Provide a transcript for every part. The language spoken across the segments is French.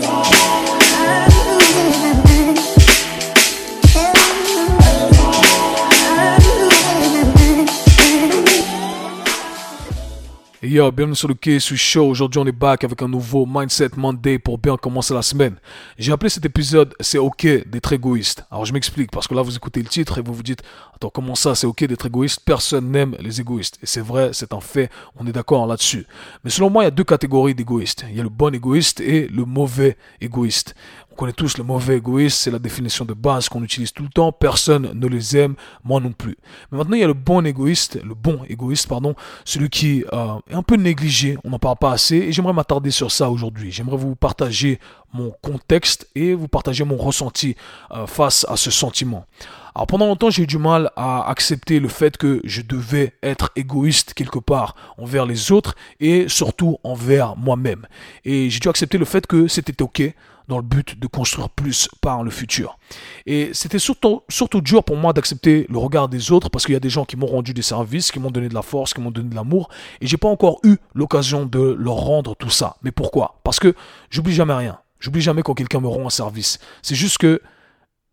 today. Yo, bienvenue sur le KSU Show. Aujourd'hui, on est back avec un nouveau Mindset Monday pour bien commencer la semaine. J'ai appelé cet épisode C'est OK d'être égoïste. Alors, je m'explique parce que là, vous écoutez le titre et vous vous dites Attends, comment ça, c'est OK d'être égoïste? Personne n'aime les égoïstes. Et c'est vrai, c'est un fait, on est d'accord là-dessus. Mais selon moi, il y a deux catégories d'égoïstes. Il y a le bon égoïste et le mauvais égoïste. On connaît tous le mauvais égoïste, c'est la définition de base qu'on utilise tout le temps. Personne ne les aime, moi non plus. Mais maintenant, il y a le bon égoïste, le bon égoïste, pardon, celui qui euh, est un peu négligé, on n'en parle pas assez, et j'aimerais m'attarder sur ça aujourd'hui. J'aimerais vous partager mon contexte et vous partager mon ressenti euh, face à ce sentiment. Alors pendant longtemps, j'ai eu du mal à accepter le fait que je devais être égoïste quelque part envers les autres et surtout envers moi-même. Et j'ai dû accepter le fait que c'était ok dans le but de construire plus par le futur. Et c'était surtout, surtout dur pour moi d'accepter le regard des autres parce qu'il y a des gens qui m'ont rendu des services, qui m'ont donné de la force, qui m'ont donné de l'amour et j'ai pas encore eu l'occasion de leur rendre tout ça. Mais pourquoi? Parce que j'oublie jamais rien. J'oublie jamais quand quelqu'un me rend un service. C'est juste que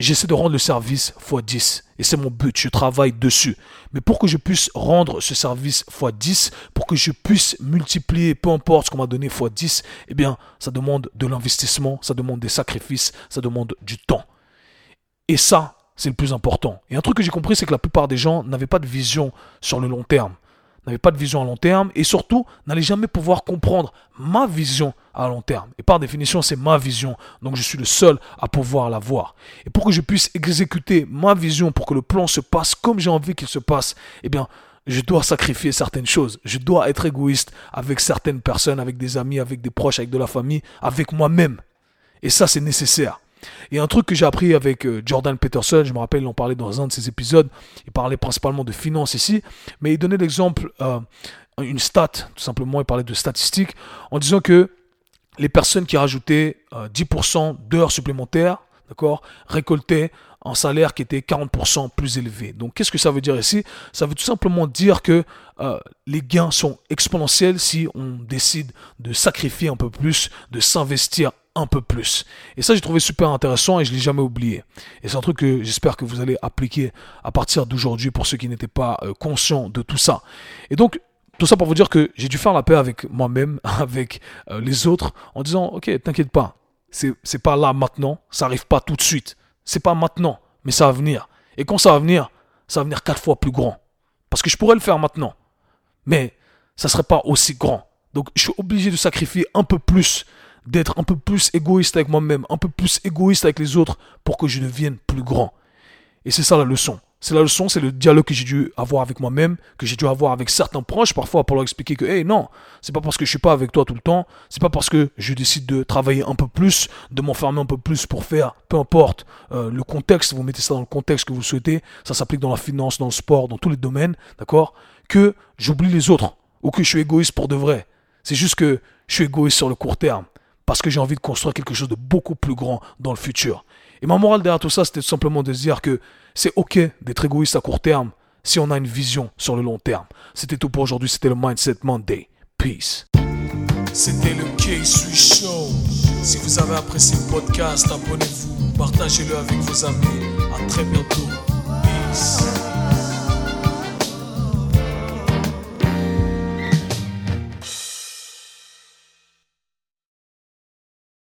J'essaie de rendre le service x 10 et c'est mon but, je travaille dessus. Mais pour que je puisse rendre ce service x 10, pour que je puisse multiplier, peu importe ce qu'on m'a donné x 10, eh bien, ça demande de l'investissement, ça demande des sacrifices, ça demande du temps. Et ça, c'est le plus important. Et un truc que j'ai compris, c'est que la plupart des gens n'avaient pas de vision sur le long terme n'avait pas de vision à long terme et surtout n'allait jamais pouvoir comprendre ma vision à long terme. Et par définition, c'est ma vision. Donc je suis le seul à pouvoir la voir. Et pour que je puisse exécuter ma vision, pour que le plan se passe comme j'ai envie qu'il se passe, eh bien, je dois sacrifier certaines choses. Je dois être égoïste avec certaines personnes, avec des amis, avec des proches, avec de la famille, avec moi-même. Et ça, c'est nécessaire. Et un truc que j'ai appris avec euh, Jordan Peterson, je me rappelle, il en parlait dans un de ses épisodes, il parlait principalement de finances ici, mais il donnait l'exemple, euh, une stat, tout simplement, il parlait de statistiques, en disant que les personnes qui rajoutaient 10% euh, d'heures supplémentaires, d'accord, récoltaient un salaire qui était 40% plus élevé. Donc qu'est-ce que ça veut dire ici? Ça veut tout simplement dire que les gains sont exponentiels si on décide de sacrifier un peu plus, de s'investir un peu plus. Et ça, j'ai trouvé super intéressant et je l'ai jamais oublié. Et c'est un truc que j'espère que vous allez appliquer à partir d'aujourd'hui pour ceux qui n'étaient pas euh, conscients de tout ça. Et donc, tout ça pour vous dire que j'ai dû faire la paix avec moi-même, avec euh, les autres, en disant, ok, t'inquiète pas, c'est, pas là maintenant, ça arrive pas tout de suite. C'est pas maintenant, mais ça va venir. Et quand ça va venir, ça va venir quatre fois plus grand. Parce que je pourrais le faire maintenant, mais ça serait pas aussi grand. Donc, je suis obligé de sacrifier un peu plus d'être un peu plus égoïste avec moi-même, un peu plus égoïste avec les autres pour que je devienne plus grand. Et c'est ça la leçon. C'est la leçon, c'est le dialogue que j'ai dû avoir avec moi-même, que j'ai dû avoir avec certains proches parfois pour leur expliquer que, hey, non, c'est pas parce que je suis pas avec toi tout le temps, c'est pas parce que je décide de travailler un peu plus, de m'enfermer un peu plus pour faire, peu importe euh, le contexte, vous mettez ça dans le contexte que vous souhaitez, ça s'applique dans la finance, dans le sport, dans tous les domaines, d'accord, que j'oublie les autres, ou que je suis égoïste pour de vrai. C'est juste que je suis égoïste sur le court terme parce que j'ai envie de construire quelque chose de beaucoup plus grand dans le futur. Et ma morale derrière tout ça, c'était simplement de dire que c'est ok d'être égoïste à court terme si on a une vision sur le long terme. C'était tout pour aujourd'hui, c'était le Mindset Monday. Peace. C'était le K-Sui Show. Si vous avez apprécié le podcast, abonnez-vous, partagez-le avec vos amis. À très bientôt. Peace.